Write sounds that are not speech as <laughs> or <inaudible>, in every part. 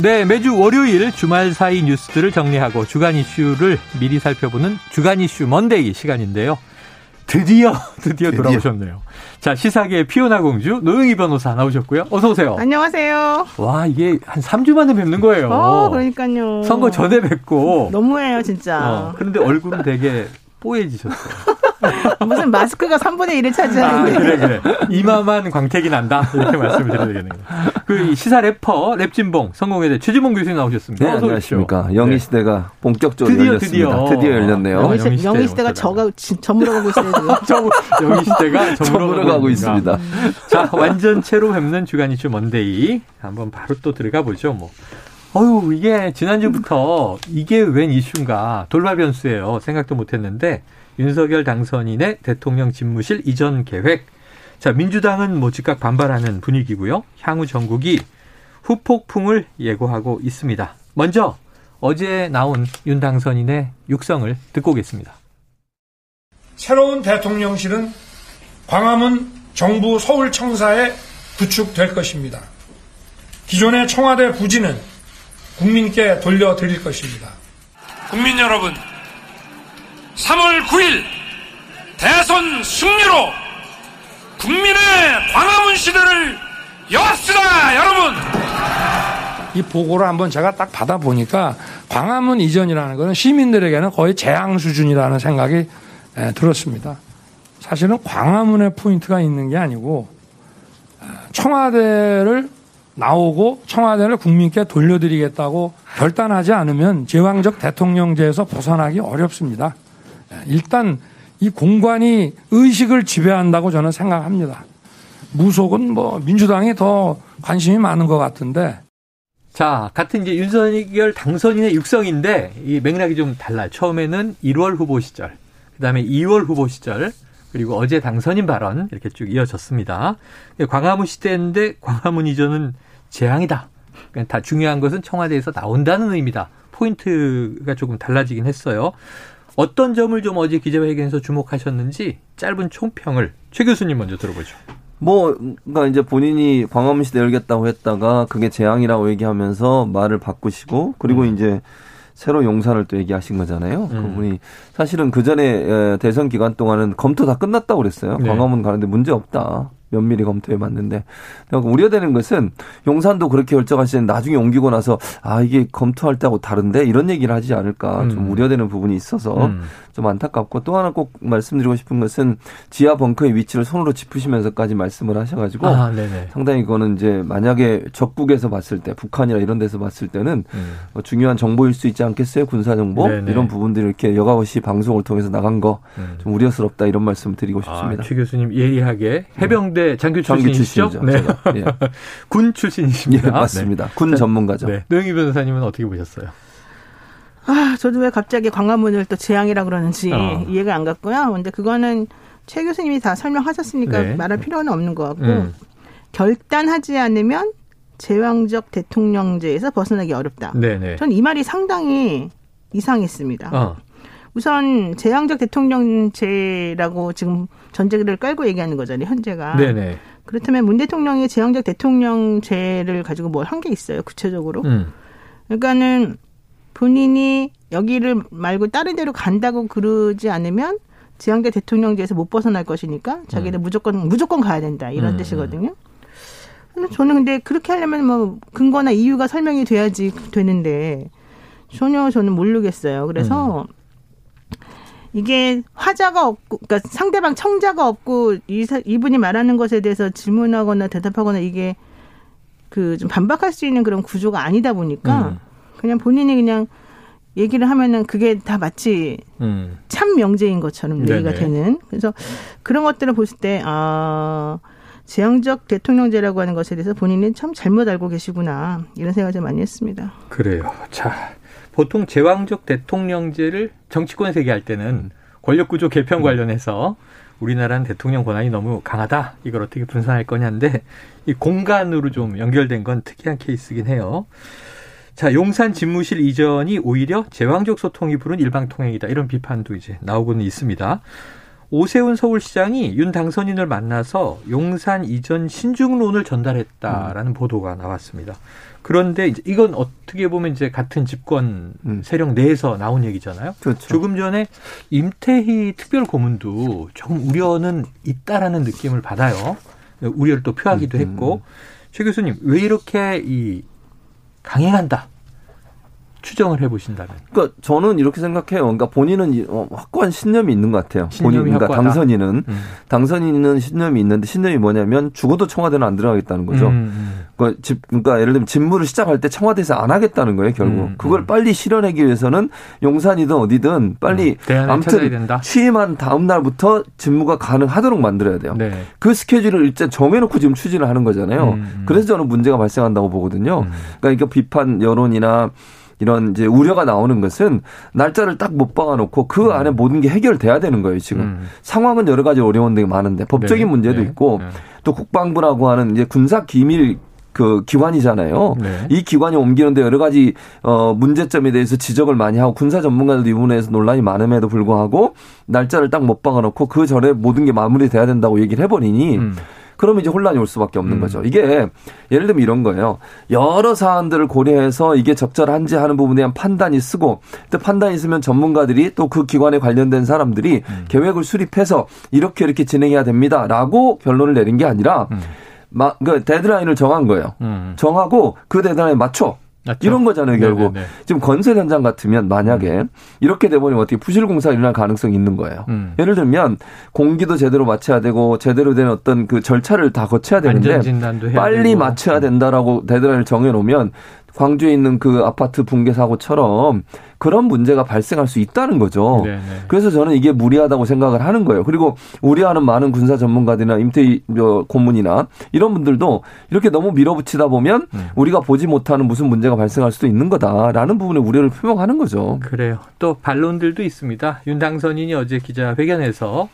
네, 매주 월요일 주말 사이 뉴스들을 정리하고 주간 이슈를 미리 살펴보는 주간 이슈 먼데이 시간인데요. 드디어 <laughs> 드디어, 드디어. 돌아오셨네요. 자 시사계의 피오나 공주 노영희 변호사 나오셨고요. 어서 오세요. 안녕하세요. 와 이게 한 3주 만에 뵙는 거예요. 어, 그러니까요. 선거 전에 뵙고 너무해요 진짜. 어, 그런데 얼굴은 되게 뽀얘지셨어요. <laughs> 무슨 마스크가 3분의 1을 차지하는데. 아, 그래, 그래. <laughs> 이마만 광택이 난다. 이렇게 말씀을 드려야 되겠네요. 그 시사 래퍼 랩진봉 성공회대 최지봉 교수님 나오셨습니다. 네, 안녕하십니까. 영희 네. 시대가 본격적으로 드디어, 열렸습니다. 드디어, 드디어 열렸네요. 영희, 영희, 영희 시대가 저가 저물어 가고 있어요. <laughs> 영희 시대가 저물어 가고 있습니다. 자, 완전체로 뵙는 주간 이슈 먼데이. 한번 바로 또 들어가 보죠, 뭐. 어유 이게 지난주부터 이게 웬 이슈인가 돌발 변수예요. 생각도 못 했는데 윤석열 당선인의 대통령 집무실 이전 계획. 자, 민주당은 뭐 즉각 반발하는 분위기고요. 향후 전국이 후폭풍을 예고하고 있습니다. 먼저 어제 나온 윤 당선인의 육성을 듣고 오겠습니다. 새로운 대통령실은 광화문 정부 서울청사에 구축될 것입니다. 기존의 청와대 부지는 국민께 돌려드릴 것입니다. 국민 여러분, 3월 9일 대선 승리로 국민의 광화문 시대를 열었으다 여러분 이 보고를 한번 제가 딱 받아보니까 광화문 이전이라는 것은 시민들에게는 거의 재앙 수준이라는 생각이 들었습니다. 사실은 광화문에 포인트가 있는 게 아니고 청와대를 나오고 청와대를 국민께 돌려드리겠다고 결단하지 않으면 제왕적 대통령제에서 벗어나기 어렵습니다. 일단 이 공관이 의식을 지배한다고 저는 생각합니다. 무속은 뭐 민주당이 더 관심이 많은 것 같은데. 자, 같은 이제 윤석열 당선인의 육성인데 이 맥락이 좀 달라요. 처음에는 1월 후보 시절, 그 다음에 2월 후보 시절, 그리고 어제 당선인 발언 이렇게 쭉 이어졌습니다. 광화문 시대인데 광화문 이전은 재앙이다. 그러니까 다 중요한 것은 청와대에서 나온다는 의미다. 포인트가 조금 달라지긴 했어요. 어떤 점을 좀 어제 기자회견에서 주목하셨는지 짧은 총평을 최 교수님 먼저 들어보죠. 뭐, 그러니까 이제 본인이 광화문 시대 열겠다고 했다가 그게 재앙이라고 얘기하면서 말을 바꾸시고 그리고 음. 이제 새로 용산을 또 얘기하신 거잖아요. 음. 그분이 사실은 그 전에 대선 기간 동안은 검토 다 끝났다고 그랬어요. 네. 광화문 가는데 문제 없다. 면밀히 검토해 봤는데 우려되는 것은 용산도 그렇게 결정하시는 나중에 옮기고 나서 아 이게 검토할 때하고 다른데 이런 얘기를 하지 않을까 음. 좀 우려되는 부분이 있어서 음. 좀 안타깝고 또 하나 꼭 말씀드리고 싶은 것은 지하 벙커의 위치를 손으로 짚으시면서까지 말씀을 하셔가지고 아, 상당히 그거는 이제 만약에 적국에서 봤을 때 북한이나 이런 데서 봤을 때는 음. 뭐 중요한 정보일 수 있지 않겠어요 군사 정보 네네. 이런 부분들이 이렇게 여가없이 방송을 통해서 나간 거좀 음. 우려스럽다 이런 말씀 을 드리고 싶습니다. 아, 최 교수님 예리하게 해병대 장교 출신이시죠? 장교 네. 제가, 예. <laughs> 군 출신이십니다. 예, 맞습니다. 네. 군 전문가죠. 네. 노영희 변호사님은 어떻게 보셨어요? 아, 저도 왜 갑자기 광화문을 또 재앙이라 그러는지 어. 이해가 안 갔고요. 근데 그거는 최 교수님이 다 설명하셨으니까 네. 말할 필요는 없는 것 같고 음. 결단하지 않으면 제왕적 대통령제에서 벗어나기 어렵다. 네네. 전 이 말이 상당히 이상했습니다. 어. 우선 제왕적 대통령제라고 지금 전제를 깔고 얘기하는 거잖아요, 현재가. 네네. 그렇다면 문 대통령이 제왕적 대통령제를 가지고 뭘 한 게 있어요, 구체적으로. 음. 그러니까는 본인이 여기를 말고 다른 데로 간다고 그러지 않으면 지향대 대통령제에서 못 벗어날 것이니까 자기는 음. 무조건 무조건 가야 된다 이런 음. 뜻이거든요. 근데 저는 근데 그렇게 하려면 뭐 근거나 이유가 설명이 돼야지 되는데 전혀 저는 모르겠어요. 그래서 음. 이게 화자가 없고, 그러니까 상대방 청자가 없고 이 이분이 말하는 것에 대해서 질문하거나 대답하거나 이게 그 좀 반박할 수 있는 그런 구조가 아니다 보니까 음. 그냥 본인이 그냥 얘기를 하면은 그게 다 마치 음. 참 명제인 것처럼 얘기가 되는. 그래서 그런 것들을 보실 때, 아, 제왕적 대통령제라고 하는 것에 대해서 본인은 참 잘못 알고 계시구나 이런 생각을 좀 많이 했습니다. 그래요. 자, 보통 제왕적 대통령제를 정치권에서 얘기할 때는 권력구조 개편 관련해서 우리나라는 대통령 권한이 너무 강하다. 이걸 어떻게 분산할 거냐인데 이 공간으로 좀 연결된 건 특이한 케이스긴 해요. 자, 용산 집무실 이전이 오히려 제왕적 소통이 부른 일방 통행이다. 이런 비판도 이제 나오고는 있습니다. 오세훈 서울시장이 윤 당선인을 만나서 용산 이전 신중론을 전달했다라는 음. 보도가 나왔습니다. 그런데 이제 이건 어떻게 보면 이제 같은 집권 음. 세력 내에서 나온 얘기잖아요. 그렇죠. 조금 전에 임태희 특별 고문도 조금 우려는 있다라는 느낌을 받아요. 우려를 또 표하기도 음. 했고 최 교수님 왜 이렇게 이 강행한다 추정을 해보신다면? 그러니까 저는 이렇게 생각해요. 그러니까 본인은 어, 확고한 신념이 있는 것 같아요. 본인, 그러니까 확고하다. 당선인은 음. 당선인은 신념이 있는데 신념이 뭐냐면 죽어도 청와대는 안 들어가겠다는 거죠. 음. 음. 그러니까, 집, 그러니까 예를 들면 직무를 시작할 때 청와대에서 안 하겠다는 거예요. 결국 음. 그걸 음. 빨리 실현하기 위해서는 용산이든 어디든 빨리 음. 아무튼 취임한 다음 날부터 직무가 가능하도록 만들어야 돼요. 네. 그 스케줄을 일단 정해놓고 지금 추진을 하는 거잖아요. 그래서 저는 문제가 발생한다고 보거든요. 그러니까 이게 비판 여론이나 이런 이제 우려가 나오는 것은 날짜를 딱 못 박아놓고 그 음. 안에 모든 게 해결돼야 되는 거예요 지금 음. 상황은 여러 가지 어려운 데 많은데 법적인 네. 문제도 네. 있고 네. 또 국방부라고 하는 이제 군사 기밀 그 기관이잖아요. 네. 이 기관이 옮기는데 여러 가지 어 문제점에 대해서 지적을 많이 하고 군사 전문가들도 이 부분에서 논란이 많음에도 불구하고 날짜를 딱 못 박아놓고 그 전에 모든 게 마무리돼야 된다고 얘기를 해버리니 음. 그러면 이제 혼란이 올 수밖에 없는 음. 거죠. 이게 예를 들면 이런 거예요. 여러 사안들을 고려해서 이게 적절한지 하는 부분에 대한 판단이 서고 또 판단이 있으면 전문가들이 또 그 기관에 관련된 사람들이 음. 계획을 수립해서 이렇게 이렇게 진행해야 됩니다라고 결론을 내린 게 아니라 음. 마, 그 데드라인을 정한 거예요. 음. 정하고 그 데드라인에 맞춰 맞죠? 이런 거잖아요, 결국. 네네네. 지금 건설 현장 같으면 만약에 음. 이렇게 돼버리면 어떻게 부실 공사가 일어날 가능성이 있는 거예요. 음. 예를 들면 공기도 제대로 맞춰야 되고 제대로 된 어떤 그 절차를 다 거쳐야 되는데 빨리 되고. 맞춰야 된다라고 데드라인을 정해놓으면 광주에 있는 그 아파트 붕괴 사고처럼 그런 문제가 발생할 수 있다는 거죠. 네네. 네. 그래서 저는 이게 무리하다고 생각을 하는 거예요. 그리고 우려하는 많은 군사 전문가들이나 임태희 고문이나 이런 분들도 이렇게 너무 밀어붙이다 보면 음. 우리가 보지 못하는 무슨 문제가 발생할 수도 있는 거다라는 부분에 우려를 표명하는 거죠. 그래요. 또 반론들도 있습니다. 윤 당선인이 어제 기자회견에서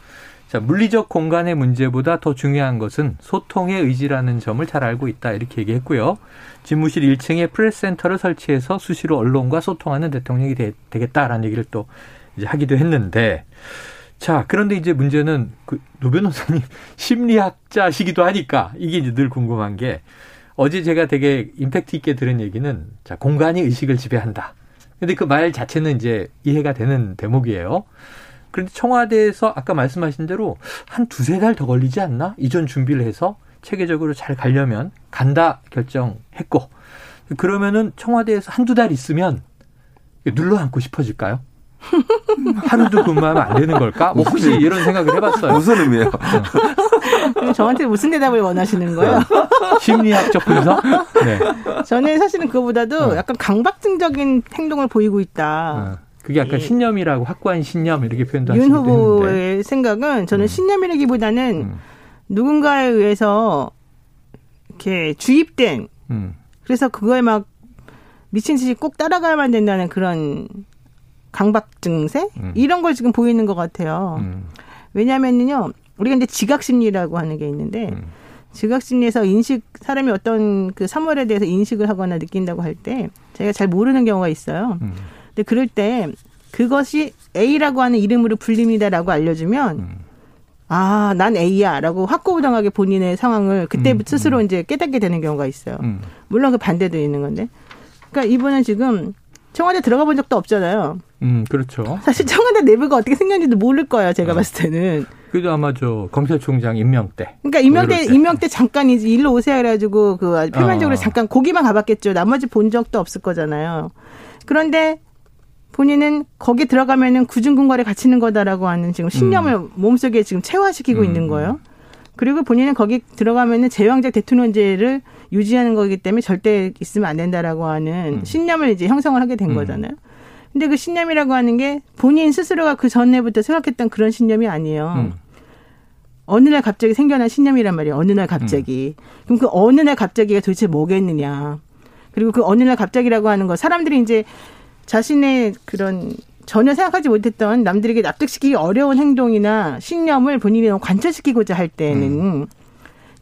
자, 물리적 공간의 문제보다 더 중요한 것은 소통의 의지라는 점을 잘 알고 있다. 이렇게 얘기했고요. 집무실 1층에 프레스센터를 설치해서 수시로 언론과 소통하는 대통령이 되, 겠다라는 얘기를 또 이제 하기도 했는데 자, 그런데 이제 문제는 그 노 변호사님 <laughs> 심리학자시기도 하니까 이게 이제 늘 궁금한 게 어제 제가 되게 임팩트 있게 들은 얘기는 자, 공간이 의식을 지배한다. 근데 그 말 자체는 이제 이해가 되는 대목이에요. 그런데 청와대에서 아까 말씀하신 대로 한 두세 달 더 걸리지 않나? 이전 준비를 해서 체계적으로 잘 가려면 간다 결정했고 그러면은 청와대에서 한두 달 있으면 눌러 앉고 싶어질까요? <laughs> 하루도 근무하면 안 되는 걸까? 뭐 혹시 이런 생각을 해봤어요. 무슨 의미예요? 어. <laughs> 저한테 무슨 대답을 원하시는 거예요? 심리학적 분석? 네. 저는 사실은 그거보다도 어. 약간 강박증적인 행동을 보이고 있다. 어. 그게 약간 신념이라고 확고한 신념 이렇게 표현도 하시는데 윤 후보의 생각은 저는 음. 신념이라기보다는 음. 누군가에 의해서 이렇게 주입된 음. 그래서 그거에 막 미친 듯이 꼭 따라가야만 된다는 그런 강박 증세 음. 이런 걸 지금 보이는 것 같아요. 음. 왜냐하면요 우리가 이제 지각 심리라고 하는 게 있는데 음. 지각 심리에서 인식 사람이 어떤 그 사물에 대해서 인식을 하거나 느낀다고 할때 자기가 잘 모르는 경우가 있어요. 음. 근데 그럴 때 그것이 A라고 하는 이름으로 불립니다라고 알려주면 음. 아, 난 A야라고 확고부당하게 본인의 상황을 그때 음, 스스로 음. 이제 깨닫게 되는 경우가 있어요. 음. 물론 그 반대도 있는 건데. 그러니까 이분은 지금 청와대 들어가 본 적도 없잖아요. 음, 그렇죠. 사실 청와대 내부가 어떻게 생겼는지도 모를 거예요, 제가 어. 봤을 때는. 그래도 아마 저 검찰총장 임명 때. 그러니까 임명 때, 뭐 임명 때 잠깐 이제 일로 오세요 해가지고 그 표면적으로 어. 잠깐 고기만 가봤겠죠. 나머지 본 적도 없을 거잖아요. 그런데 본인은 거기 들어가면은 구중궁궐에 갇히는 거다라고 하는 지금 신념을 음. 몸속에 지금 체화시키고 음. 있는 거예요. 그리고 본인은 거기 들어가면은 제왕적 대통령제를 유지하는 거기 때문에 절대 있으면 안 된다라고 하는 음. 신념을 이제 형성을 하게 된 음. 거잖아요. 근데 그 신념이라고 하는 게 본인 스스로가 그 전에부터 생각했던 그런 신념이 아니에요. 음. 어느 날 갑자기 생겨난 신념이란 말이에요. 어느 날 갑자기. 음. 그럼 그 어느 날 갑자기가 도대체 뭐겠느냐. 그리고 그 어느 날 갑자기라고 하는 거 사람들이 이제 자신의 그런 전혀 생각하지 못했던 남들에게 납득시키기 어려운 행동이나 신념을 본인이 너무 관철시키고자 할 때는 음.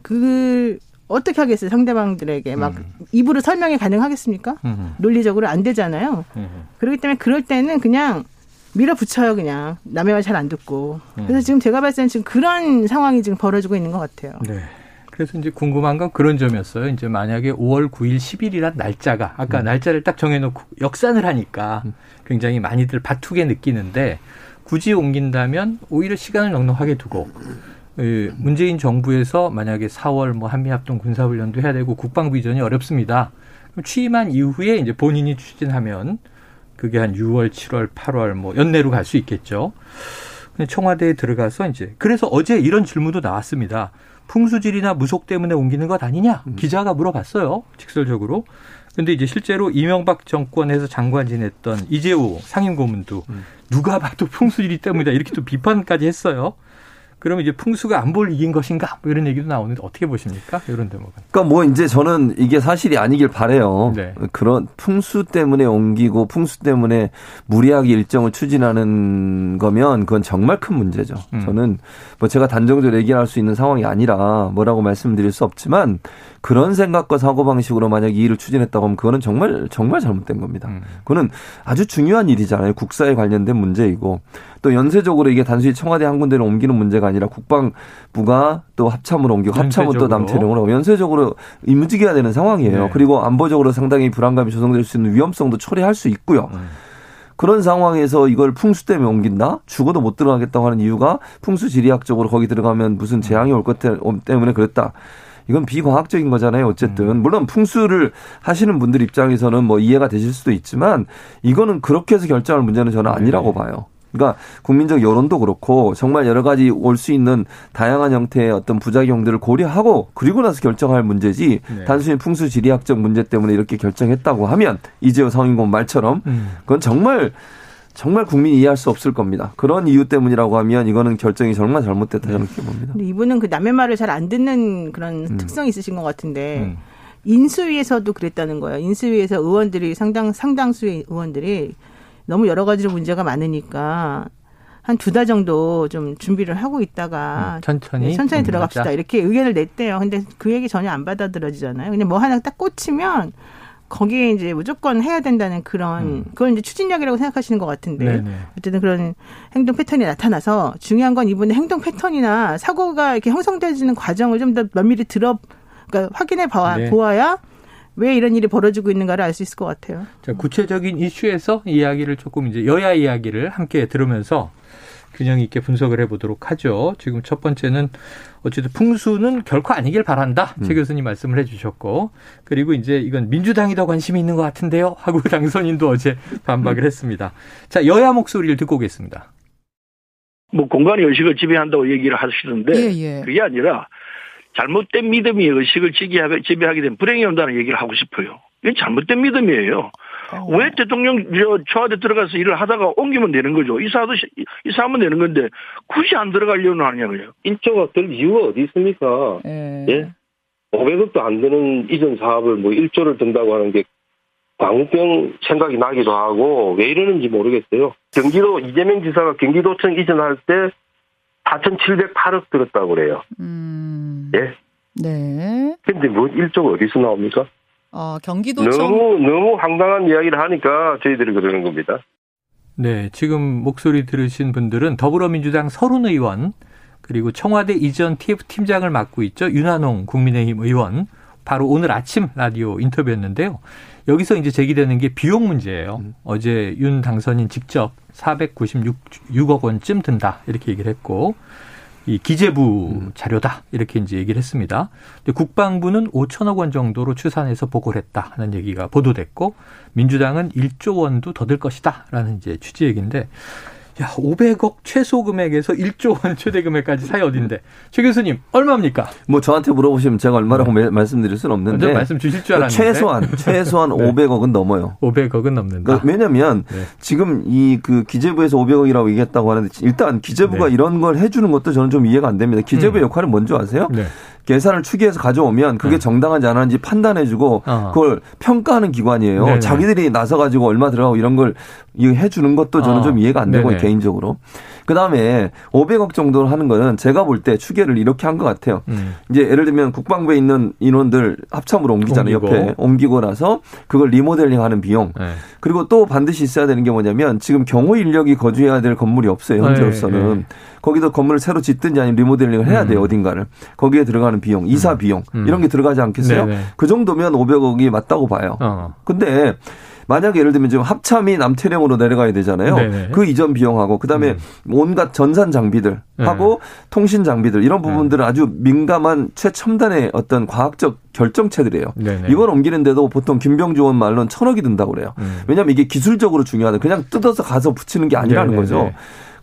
그 어떻게 하겠어요 상대방들에게 막 음. 입으로 설명이 가능하겠습니까? 음. 논리적으로 안 되잖아요. 음. 그렇기 때문에 그럴 때는 그냥 밀어붙여요 그냥 남의 말 잘 안 듣고. 그래서 음. 지금 제가 봤을 때는 지금 그런 상황이 지금 벌어지고 있는 것 같아요. 네. 그래서 이제 궁금한 건 그런 점이었어요. 이제 만약에 5월 9일 10일이란 날짜가 아까 음. 날짜를 딱 정해놓고 역산을 하니까 음. 굉장히 많이들 바투게 느끼는데 굳이 옮긴다면 오히려 시간을 넉넉하게 두고 문재인 정부에서 만약에 4월 뭐 한미합동 군사훈련도 해야 되고 국방부 이전이 어렵습니다. 취임한 이후에 이제 본인이 추진하면 그게 한 6월, 7월, 8월 뭐 연내로 갈 수 있겠죠. 청와대에 들어가서 이제 그래서 어제 이런 질문도 나왔습니다. 풍수질이나 무속 때문에 옮기는 것 아니냐? 음. 기자가 물어봤어요. 직설적으로. 근데 이제 실제로 이명박 정권에서 장관 지냈던 이재우 상임고문도 음. 누가 봐도 풍수질이 때문이다 이렇게 또 비판까지 했어요. 그러면 이제 풍수가 안보를 이긴 것인가? 뭐 이런 얘기도 나오는데 어떻게 보십니까? 이런 대목은. 그러니까 뭐 이제 저는 이게 사실이 아니길 바래요. 네. 그런 풍수 때문에 옮기고 풍수 때문에 무리하게 일정을 추진하는 거면 그건 정말 큰 문제죠. 음. 저는 뭐 제가 단정적으로 얘기할 수 있는 상황이 아니라 뭐라고 말씀드릴 수 없지만 그런 생각과 사고 방식으로 만약 이 일을 추진했다고 하면 그거는 정말 정말 잘못된 겁니다. 음. 그거는 아주 중요한 일이잖아요. 국사에 관련된 문제이고 또 연쇄적으로 이게 단순히 청와대 한 군데를 옮기는 문제가 아니라 국방부가 또 합참으로 옮기고 합참은 또 남태령으로 연쇄적으로 임무지기가 되는 상황이에요. 네. 그리고 안보적으로 상당히 불안감이 조성될 수 있는 위험성도 처리할 수 있고요. 음. 그런 상황에서 이걸 풍수 때문에 옮긴다? 죽어도 못 들어가겠다고 하는 이유가 풍수 지리학적으로 거기 들어가면 무슨 재앙이 올 것 때문에 그랬다. 이건 비과학적인 거잖아요. 어쨌든 음. 물론 풍수를 하시는 분들 입장에서는 뭐 이해가 되실 수도 있지만 이거는 그렇게 해서 결정할 문제는 저는 아니라고 네. 봐요. 그러니까 국민적 여론도 그렇고 정말 여러 가지 올 수 있는 다양한 형태의 어떤 부작용들을 고려하고 그리고 나서 결정할 문제지 네. 단순히 풍수 지리학적 문제 때문에 이렇게 결정했다고 하면 이재호 상임고문 말처럼 음. 그건 정말 정말 국민이 이해할 수 없을 겁니다. 그런 이유 때문이라고 하면 이거는 결정이 정말 잘못됐다 이렇게 봅니다. 근데 이분은 그 남의 말을 잘 안 듣는 그런 음. 특성이 있으신 것 같은데 음. 인수위에서도 그랬다는 거예요. 인수위에서 의원들이 상당 상당수의 의원들이 너무 여러 가지로 문제가 많으니까 한 두 달 정도 좀 준비를 하고 있다가 음, 천천히 네, 천천히 들어갑시다 하자. 이렇게 의견을 냈대요. 근데 그 얘기 전혀 안 받아들여지잖아요. 그냥 뭐 하나 딱 꽂히면 거기에 이제 무조건 해야 된다는 그런 음. 그걸 이제 추진력이라고 생각하시는 것 같은데 네네. 어쨌든 그런 행동 패턴이 나타나서 중요한 건 이분의 행동 패턴이나 사고가 이렇게 형성되지는 과정을 좀 더 면밀히 들어 그러니까 확인해 봐, 네. 보아야 왜 이런 일이 벌어지고 있는가를 알 수 있을 것 같아요. 자, 구체적인 이슈에서 이야기를 조금 이제 여야 이야기를 함께 들으면서 균형 있게 분석을 해보도록 하죠. 지금 첫 번째는 어쨌든 풍수는 결코 아니길 바란다. 음. 최 교수님 말씀을 해주셨고 그리고 이제 이건 민주당이 더 관심이 있는 것 같은데요. 하고 <laughs> 당선인도 어제 반박을 했습니다. 자 여야 목소리를 듣고 오겠습니다. 뭐 공간의 의식을 지배한다고 얘기를 하시는데 예, 예. 그게 아니라 잘못된 믿음이 의식을 지배하게 된 불행이 온다는 얘기를 하고 싶어요. 이건 잘못된 믿음이에요. 어. 왜 대통령 저 청와대 들어가서 일을 하다가 옮기면 되는 거죠. 이사도 이사하면 되는 건데 굳이 안 들어가려는 하냐고요. 일조가 될 이유가 어디 있습니까? 예. 예? 500억도 안 되는 이전 사업을 뭐 1조를 든다고 하는 게 광우병 생각이 나기도 하고 왜 이러는지 모르겠어요. 경기도 이재명 지사가 경기도청 이전할 때 4,708억 들었다고 그래요. 음. 예? 네. 근데 뭐 1조가 어디서 나옵니까? 어, 경기도청 너무 너무 황당한 이야기를 하니까 저희들이 그러는 겁니다. 네, 지금 목소리 들으신 분들은 더불어민주당 서른 의원 그리고 청와대 이전 TF 팀장을 맡고 있죠 윤한홍 국민의힘 의원 바로 오늘 아침 라디오 인터뷰였는데요. 여기서 이제 제기되는 게 비용 문제예요. 음. 어제 윤 당선인 직접 496억 원쯤 든다 이렇게 얘기를 했고 이 기재부 음. 자료다 이렇게 이제 얘기를 했습니다. 근데 국방부는 5천억 원 정도로 추산해서 보고를 했다는 얘기가 보도됐고 민주당은 1조 원도 더 들 것이다라는 이제 취지 얘기인데 야, 500억 최소 금액에서 1조 원 최대 금액까지 사이 어딘데? 최 교수님, 얼마입니까? 뭐 저한테 물어보시면 제가 얼마라고 네. 말씀드릴 수는 없는데. 말씀 주실 줄 알았는데. 최소한, <laughs> 최소한 네. 500억은 넘어요. 500억은 넘는다. 그러니까 왜냐면 네. 지금 이 그 기재부에서 500억이라고 얘기했다고 하는데 일단 기재부가 네. 이런 걸 해주는 것도 저는 좀 이해가 안 됩니다. 기재부의 음. 역할은 뭔지 아세요? 네. 계산을 추계해서 가져오면 그게 네. 정당한지 안 하는지 판단해주고 어. 그걸 평가하는 기관이에요. 네네. 자기들이 나서 가지고 얼마 들어가고 이런 걸 해주는 것도 저는 어. 좀 이해가 안 되고 네네. 개인적으로. 그 다음에 500억 정도 하는 거는 제가 볼 때 추계를 이렇게 한 것 같아요. 음. 이제 예를 들면 국방부에 있는 인원들 합참으로 옮기잖아요. 옮기고. 옆에 옮기고 나서 그걸 리모델링 하는 비용. 네. 그리고 또 반드시 있어야 되는 게 뭐냐면 지금 경호 인력이 거주해야 될 건물이 없어요. 현재로서는. 네. 거기도 건물을 새로 짓든지 아니면 리모델링을 해야 돼요. 음. 어딘가를. 거기에 들어가는 비용, 이사 음. 비용 음. 이런 게 들어가지 않겠어요? 네네. 그 정도면 500억이 맞다고 봐요. 어. 근데 만약에 예를 들면 지금 합참이 남태령으로 내려가야 되잖아요. 네네. 그 이전 비용하고 그다음에 음. 온갖 전산 장비들 하고 네. 통신 장비들 이런 네. 부분들은 네. 아주 민감한 최첨단의 어떤 과학적 결정체들이에요. 네네. 이걸 옮기는데도 보통 김병주 의원 말로는 천억이 든다고 그래요. 음. 왜냐하면 이게 기술적으로 중요하다. 그냥 뜯어서 가서 붙이는 게 아니라는 네네네. 거죠.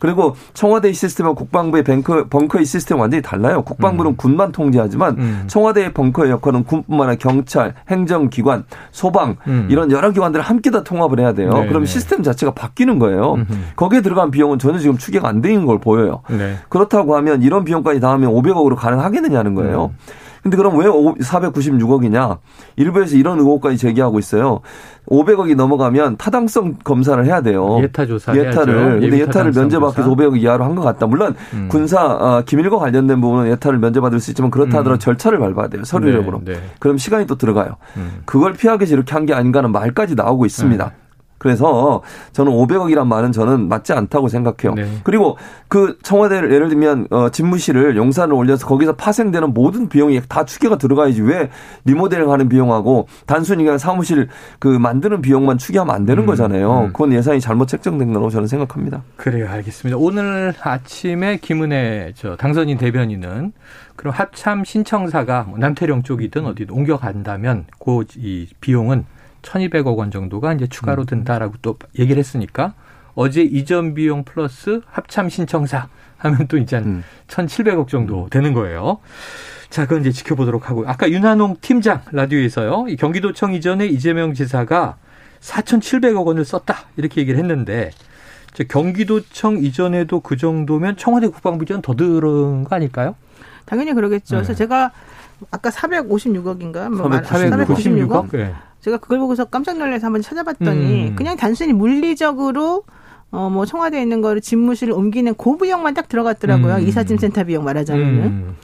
그리고 청와대 시스템과 국방부의 벙커, 벙커의 시스템 완전히 달라요. 국방부는 음. 군만 통제하지만 음. 청와대의 벙커의 역할은 군뿐만 아니라 경찰, 행정기관, 소방 음. 이런 여러 기관들을 함께 다 통합을 해야 돼요. 네, 그럼 네. 시스템 자체가 바뀌는 거예요. 음흠. 거기에 들어간 비용은 전혀 지금 추계가 안 되는 걸 보여요. 네. 그렇다고 하면 이런 비용까지 다 하면 500억으로 가능하겠느냐는 거예요. 음. 근데 그럼 왜 496억이냐? 일부에서 이런 의혹까지 제기하고 있어요. 500억이 넘어가면 타당성 검사를 해야 돼요. 예타 조사 예타를. 근데 예타를 면제받기 위해서 500억 이하로 한 것 같다. 물론 음. 군사 어, 기밀과 관련된 부분은 예타를 면제받을 수 있지만 그렇다 하더라도 음. 절차를 밟아야 돼요. 서류적으로. 네, 네. 그럼 시간이 또 들어가요. 음. 그걸 피하기 위해서 이렇게 한 게 아닌가는 말까지 나오고 있습니다. 음. 그래서 저는 500억이란 말은 저는 맞지 않다고 생각해요. 네. 그리고 그 청와대를 예를 들면 어 집무실을 용산을 올려서 거기서 파생되는 모든 비용이 다 추계가 들어가야지 왜 리모델링 하는 비용하고 단순히 그냥 사무실 그 만드는 비용만 추계하면 안 되는 음, 거잖아요. 음. 그건 예산이 잘못 책정된 거라고 저는 생각합니다. 그래요. 알겠습니다. 오늘 아침에 김은혜 저 당선인 대변인은 그럼 합참 신청사가 뭐 남태령 쪽이든 어디든 옮겨간다면 그 이 비용은 1,200억 원 정도가 이제 추가로 음. 든다라고 또 얘기를 했으니까 어제 이전 비용 플러스 합참 신청사 하면 또 이제 한 음. 1,700억 정도 되는 거예요. 자, 그건 이제 지켜보도록 하고 아까 윤한홍 팀장 라디오에서요. 이 경기도청 이전에 이재명 지사가 4,700억 원을 썼다 이렇게 얘기를 했는데 경기도청 이전에도 그 정도면 청와대 국방부 이전 더 들은 거 아닐까요? 당연히 그러겠죠. 네. 그래서 제가 아까 456억인가? 뭐 496억? 네. 제가 그걸 보고서 깜짝 놀라서 한번 찾아봤더니 음. 그냥 단순히 물리적으로 어, 뭐, 청와대에 있는 거를 집무실을 옮기는 고비용만 딱 들어갔더라고요. 음. 이삿짐 센터 비용 말하자면은. 음.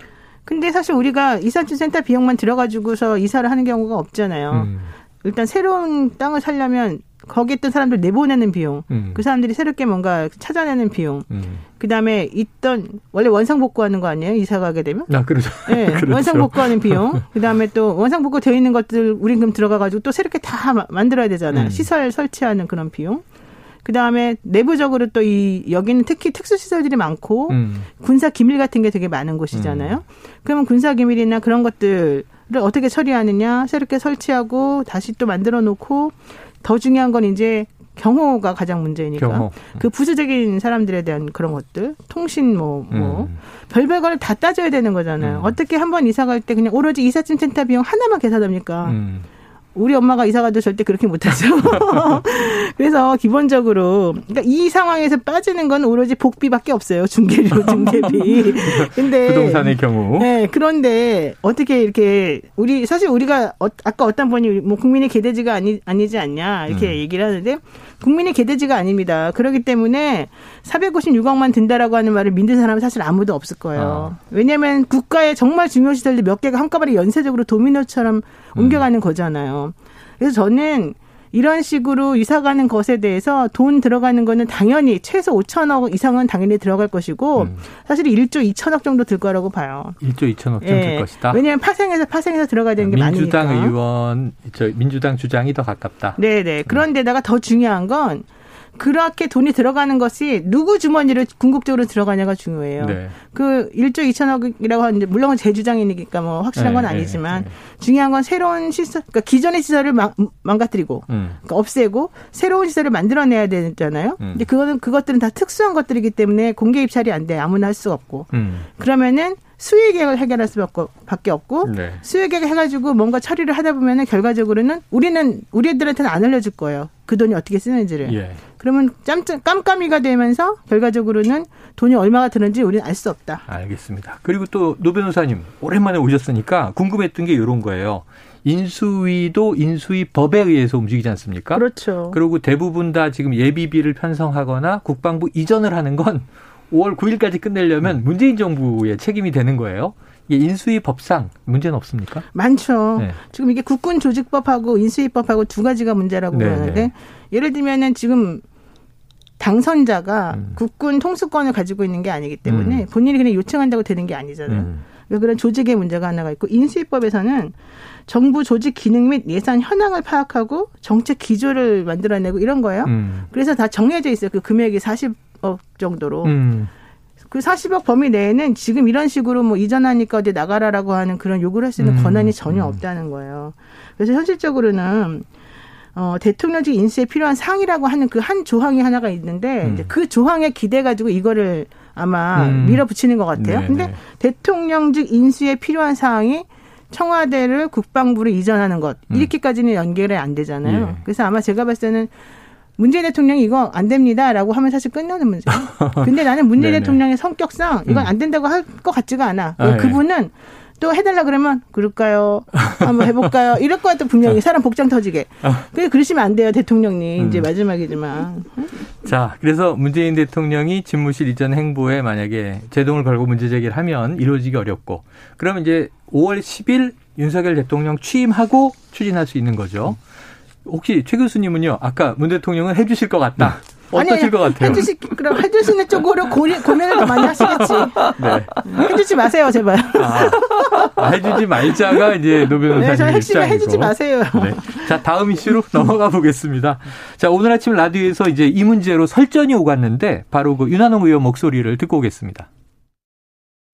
근데 사실 우리가 이삿짐 센터 비용만 들어가지고서 이사를 하는 경우가 없잖아요. 음. 일단 새로운 땅을 살려면 거기 있던 사람들 내보내는 비용, 음. 그 사람들이 새롭게 뭔가 찾아내는 비용, 음. 그 다음에 있던 원래 원상 복구하는 거 아니에요? 이사 가게 되면? 아 <laughs> 그렇죠. 네, 그렇죠. 원상 복구하는 비용, <laughs> 그 다음에 또 원상 복구 되어 있는 것들 우린 그럼 들어가 가지고 또 새롭게 다 만들어야 되잖아요. 음. 시설 설치하는 그런 비용. 그 다음에 내부적으로 또 이 여기는 특히 특수 시설들이 많고 음. 군사 기밀 같은 게 되게 많은 곳이잖아요. 음. 그러면 군사 기밀이나 그런 것들을 어떻게 처리하느냐, 새롭게 설치하고 다시 또 만들어 놓고 더 중요한 건 이제 경호가 가장 문제니까 경호. 그 부수적인 사람들에 대한 그런 것들 통신 뭐뭐 뭐. 음. 별별 거를 다 따져야 되는 거잖아요. 음. 어떻게 한 번 이사 갈 때 그냥 오로지 이삿짐 센터 비용 하나만 계산합니까? 음. 우리 엄마가 이사 가도 절대 그렇게 못하죠. <laughs> 그래서 기본적으로 그러니까 이 상황에서 빠지는 건 오로지 복비밖에 없어요. 중개료, 중개비. <laughs> 근데 부동산의 경우. 네, 그런데 어떻게 이렇게 우리 사실 우리가 어, 아까 어떤 분이 뭐 국민의 개돼지가 아니 아니지 않냐 이렇게 음. 얘기를 하는데 국민의 개돼지가 아닙니다. 그렇기 때문에 456억만 든다라고 하는 말을 믿는 사람은 사실 아무도 없을 거예요. 아. 왜냐하면 국가의 정말 중요 시설들 몇 개가 한꺼번에 연쇄적으로 도미노처럼 옮겨가는 음. 거잖아요. 그래서 저는 이런 식으로 이사 가는 것에 대해서 돈 들어가는 거는 당연히 최소 5천억 이상은 당연히 들어갈 것이고 음. 사실 1조 2천억 정도 들 거라고 봐요. 1조 2천억 정도 예. 들 것이다. 왜냐하면 파생해서 파생해서 들어가야 되는 게 민주당 많으니까. 민주당 의원 저 민주당 주장이 더 가깝다. 네네. 그런데다가 더 중요한 건 그렇게 돈이 들어가는 것이 누구 주머니로 궁극적으로 들어가냐가 중요해요. 네. 그 1조 2천억이라고 하는데 물론 제 주장이니까 뭐 확실한 건 네, 네, 아니지만 네, 중요한 건 새로운 시설, 그러니까 기존의 시설을 망, 가뜨리고 음. 그러니까 없애고 새로운 시설을 만들어내야 되잖아요. 음. 근데 그거는 그것들은 다 특수한 것들이기 때문에 공개 입찰이 안 돼. 아무나 할 수가 없고. 음. 그러면은 수익액을 해결할 수밖에 없고 네. 수익액을 해가지고 뭔가 처리를 하다 보면은 결과적으로는 우리는 우리들한테는 안 알려줄 거예요. 그 돈이 어떻게 쓰는지를. 예. 그러면 짬짬 깜깜이가 되면서 결과적으로는 돈이 얼마가 드는지 우리는 알 수 없다. 알겠습니다. 그리고 또 노 변호사님 오랜만에 오셨으니까 궁금했던 게 이런 거예요. 인수위도 인수위 법에 의해서 움직이지 않습니까? 그렇죠. 그리고 대부분 다 지금 예비비를 편성하거나 국방부 이전을 하는 건 5월 9일까지 끝내려면 문재인 정부의 책임이 되는 거예요. 이게 인수위 법상 문제는 없습니까? 많죠. 네. 지금 이게 국군 조직법하고 인수위법하고 두 가지가 문제라고 네, 그러는데 네. 예를 들면은 지금 당선자가 음. 국군 통수권을 가지고 있는 게 아니기 때문에 음. 본인이 그냥 요청한다고 되는 게 아니잖아요. 음. 그러니까 그런 조직의 문제가 하나가 있고 인수위법에서는 정부 조직 기능 및 예산 현황을 파악하고 정책 기조를 만들어내고 이런 거예요. 음. 그래서 다 정해져 있어요. 그 금액이 40 억 정도로. 음. 그 40억 범위 내에는 지금 이런 식으로 뭐 이전하니까 어디 나가라라고 하는 그런 요구를 할 수 있는 음. 권한이 전혀 음. 없다는 거예요. 그래서 현실적으로는 어, 대통령직 인수에 필요한 상이라고 하는 그 한 조항이 하나가 있는데 음. 그 조항에 기대 가지고 이거를 아마 음. 밀어붙이는 것 같아요. 네네. 근데 네. 대통령직 인수에 필요한 사항이 청와대를 국방부로 이전하는 것 음. 이렇게까지는 연결이 안 되잖아요. 예. 그래서 아마 제가 봤을 때는 문재인 대통령이 이거 안 됩니다라고 하면 사실 끝나는 문제예요. <laughs> 근데 나는 문재인 대통령의 성격상 이건 음. 안 된다고 할 것 같지가 않아. 아, 예. 그분은 또 해달라 그러면 그럴까요? 한번 해볼까요? 이럴 것 같아 분명히 사람 복장 터지게. 그래 그러시면 안 돼요 대통령님 음. 이제 마지막이지만. 자 그래서 문재인 대통령이 집무실 이전 행보에 만약에 제동을 걸고 문제 제기를 하면 이루어지기 어렵고 그러면 이제 5월 10일 윤석열 대통령 취임하고 추진할 수 있는 거죠. 혹시 최 교수님은요 아까 문 대통령은 해주실 것 같다. 어떠실 아니, 것 같아요? 해주시, 그럼 해주시는 쪽으로 고민, 고민을 더 많이 하시겠지. 네. 해주지 마세요, 제발. 아, 아, 해주지 말자가 이제 노 변호사님 네, 저 핵심은 입장이고. 해주지 마세요. 네. 자, 다음 이슈로 넘어가 보겠습니다. 자, 오늘 아침 라디오에서 이제 이 문제로 설전이 오갔는데 바로 그 윤한홍 의원 목소리를 듣고 오겠습니다.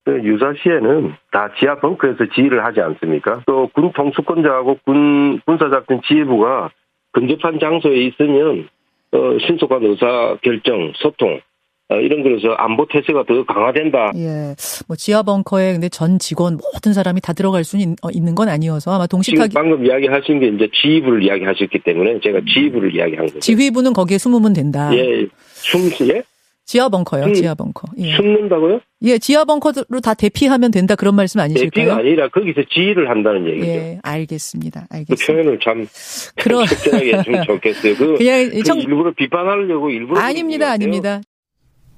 그 유사시에는 다 지하 벙커에서 지휘를 하지 않습니까? 또 군 통수권자하고 군 군사작전 지휘부가 근접한 장소에 있으면 어, 신속한 의사 결정, 소통 어, 이런 거에서 안보 태세가 더 강화된다. 예. 뭐 지하 벙커에 근데 전 직원 모든 사람이 다 들어갈 수 있는, 어, 있는 건 아니어서 아마 동시타기 방금 이야기하신 게 이제 지휘부를 이야기하셨기 때문에 제가 지휘부를 이야기한 거죠. 지휘부는 거기에 숨으면 된다. 예. 숨 예? 지하 벙커요. 음, 지하 벙커. 예. 숨는다고요? 예, 지하 벙커로 다 대피하면 된다 그런 말씀 아니실까요? 대피가 아니라 거기서 지휘를 한다는 얘기죠. 예, 알겠습니다. 그 알겠습니다. 그 표현을 참 적절하게 해주면 <laughs> 좋겠어요. 그, 그냥 그 청... 일부러 비판하려고 일부러 아닙니다, 아닙니다.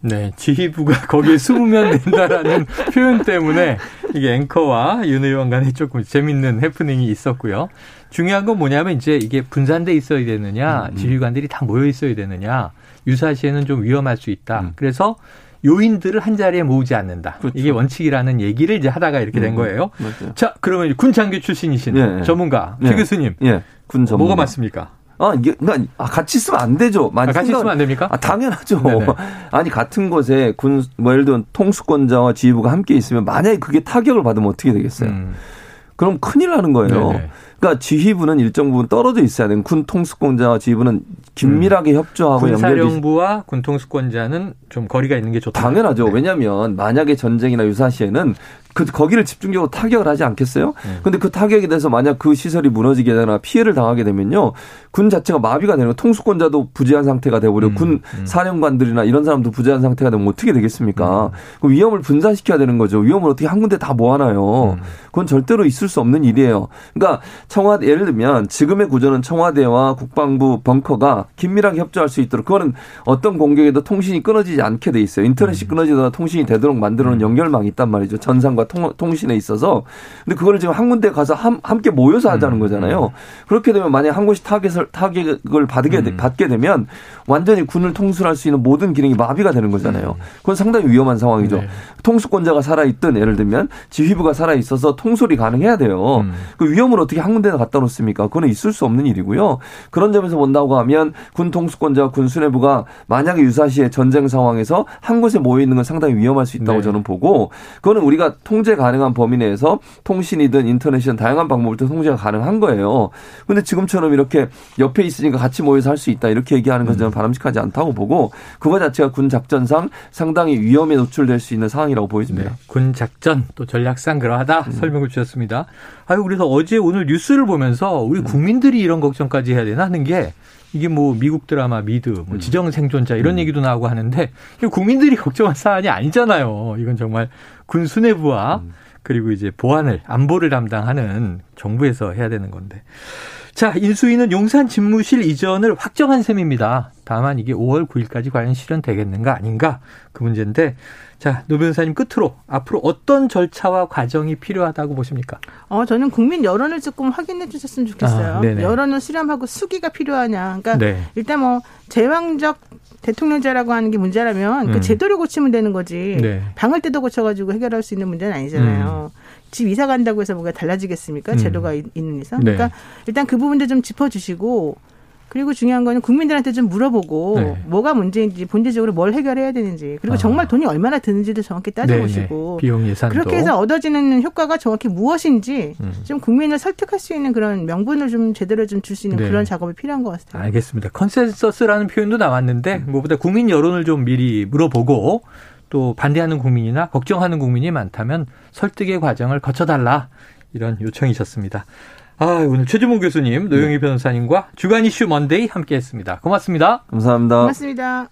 네, 지휘부가 거기에 숨으면 된다라는 <laughs> 표현 때문에 이게 앵커와 윤 의원 간에 조금 재밌는 해프닝이 있었고요. 중요한 건 뭐냐면 이제 이게 분산돼 있어야 되느냐, 음, 음. 지휘관들이 다 모여 있어야 되느냐. 유사시에는 좀 위험할 수 있다. 음. 그래서 요인들을 한 자리에 모으지 않는다. 그렇죠. 이게 원칙이라는 얘기를 이제 하다가 이렇게 된 음, 거예요. 맞아요. 자, 그러면 군 장교 출신이신 예, 예. 전문가 최 예. 교수님, 예. 군 전문가. 뭐가 맞습니까? 아, 이게, 그러니까, 아, 같이 있으면 안 되죠. 아, 같이 있으면 안 됩니까? 아, 당연하죠. 네네. <laughs> 아니, 같은 곳에 군, 뭐, 예를 들면 통수권자와 지휘부가 함께 있으면 만약에 그게 타격을 받으면 어떻게 되겠어요? 음. 그럼 큰일 나는 거예요. 네네. 그러니까 지휘부는 일정 부분 떨어져 있어야 되는 군 통수권자와 지휘부는 긴밀하게 음. 협조하고 군사령부와 군 통수권자는 좀 거리가 있는 게 좋다. 당연하죠. 네. 왜냐하면 만약에 전쟁이나 유사시에는 그 거기를 집중적으로 타격을 하지 않겠어요? 네. 근데 그 타격에 대해서 만약 그 시설이 무너지게 되거나 피해를 당하게 되면요. 군 자체가 마비가 되는 거 통수권자도 부재한 상태가 되고려 음, 군 음. 사령관들이나 이런 사람도 부재한 상태가 되면 어떻게 되겠습니까? 음. 그 위험을 분산시켜야 되는 거죠. 위험을 어떻게 한 군데 다 모아놔요. 음. 그건 절대로 있을 수 없는 일이에요. 그러니까 청와대 예를 들면 지금의 구조는 청와대와 국방부 벙커가 긴밀하게 협조할 수 있도록 그거는 어떤 공격에도 통신이 끊어지지 않게 돼 있어요. 인터넷이 음. 끊어지거나 통신이 되도록 만들어 놓은 연결망이 있단 말이죠. 전산과 정보가 통, 신에 있어서 근데 그거를 지금 한 군데 가서 함, 함께 모여서 하자는 음, 거잖아요. 음. 그렇게 되면 만약 한 곳이 타겟을 타겟을 받게 음. 받게 되면 완전히 군을 통솔할 수 있는 모든 기능이 마비가 되는 거잖아요. 음. 그건 상당히 위험한 상황이죠. 네. 통수권자가 살아 있든 예를 들면 지휘부가 살아 있어서 통솔이 가능해야 돼요. 음. 그 위험을 어떻게 한 군데에 갖다 놓습니까? 그거는 있을 수 없는 일이고요. 그런 점에서 본다고 하면 군 통수권자와 군 수뇌부가 만약에 유사시에 전쟁 상황에서 한 곳에 모여 있는 건 상당히 위험할 수 있다고 네. 저는 보고 그거는 우리가 통제 가능한 범위 내에서 통신이든 인터넷이든 다양한 방법을 통 통제가 가능한 거예요. 근데 지금처럼 이렇게 옆에 있으니까 같이 모여서 할 수 있다 이렇게 얘기하는 건 저는 음. 바람직하지 않다고 보고 그거 자체가 군 작전상 상당히 위험에 노출될 수 있는 상황이라고 보여집니다. 네. 군 작전 또 전략상 그러하다 음. 설명을 주셨습니다. 아유 그래서 어제 오늘 뉴스를 보면서 우리 음. 국민들이 이런 걱정까지 해야 되나 하는 게 이게 뭐 미국 드라마 미드, 뭐 음. 지정 생존자 이런 음. 얘기도 나오고 하는데 국민들이 <laughs> 걱정할 사안이 아니잖아요. 이건 정말 군 수뇌부와 음. 그리고 이제 보안을 안보를 담당하는 정부에서 해야 되는 건데. 자, 인수위는 용산 집무실 이전을 확정한 셈입니다. 다만 이게 5월 9일까지 과연 실현되겠는가 아닌가 그 문제인데 자, 노 변호사님 끝으로 앞으로 어떤 절차와 과정이 필요하다고 보십니까? 어, 저는 국민 여론을 조금 확인해 주셨으면 좋겠어요. 아, 여론을 수렴하고 수기가 필요하냐. 그러니까 네. 일단 뭐 제왕적 대통령제라고 하는 게 문제라면 그 음. 그 제도를 고치면 되는 거지. 네. 방을 뜯어 고쳐가지고 해결할 수 있는 문제는 아니잖아요. 음. 집 이사 간다고 해서 뭐가 달라지겠습니까? 음. 제도가 있는 이상. 네. 그러니까 일단 그 부분들 좀 짚어주시고 그리고 중요한 거는 국민들한테 좀 물어보고 네. 뭐가 문제인지 본질적으로 뭘 해결해야 되는지 그리고 아. 정말 돈이 얼마나 드는지도 정확히 따져보시고 비용 예산도 그렇게 해서 얻어지는 효과가 정확히 무엇인지 음. 좀 국민을 설득할 수 있는 그런 명분을 좀 제대로 좀 줄 수 있는 네. 그런 작업이 필요한 것 같습니다. 알겠습니다. 컨센서스라는 표현도 나왔는데 음. 무엇보다 국민 여론을 좀 미리 물어보고 또 반대하는 국민이나 걱정하는 국민이 많다면 설득의 과정을 거쳐달라 이런 요청이셨습니다. 아, 오늘 최진봉 교수님, 노영희 네. 변호사님과 주간 이슈 Monday 함께 했습니다. 고맙습니다. 감사합니다. 고맙습니다.